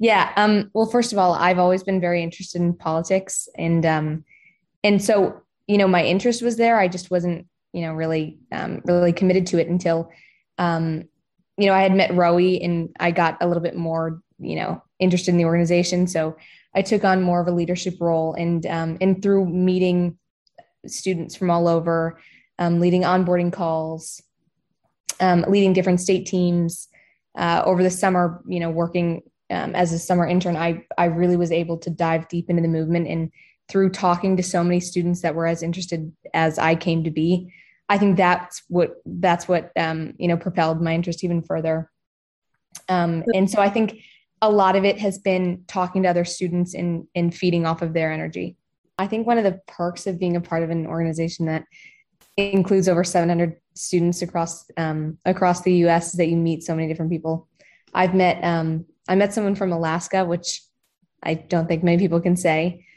Yeah. Um, well, first of all, I've always been very interested in politics, and um, and so you know, my interest was there. I just wasn't, you know, really um, really committed to it until, um, you know, I had met Roe, and I got a little bit more, you know, interested in the organization. So I took on more of a leadership role, and um, and through meeting students from all over, um, leading onboarding calls, um, leading different state teams. Uh, over the summer, you know, working um, as a summer intern, I I really was able to dive deep into the movement, and through talking to so many students that were as interested as I came to be, I think that's what that's what um, you know propelled my interest even further. Um, and so I think a lot of it has been talking to other students and and feeding off of their energy. I think one of the perks of being a part of an organization that includes over 700 students across um, across the U.S. is that you meet so many different people. I've met um, I met someone from Alaska, which I don't think many people can say.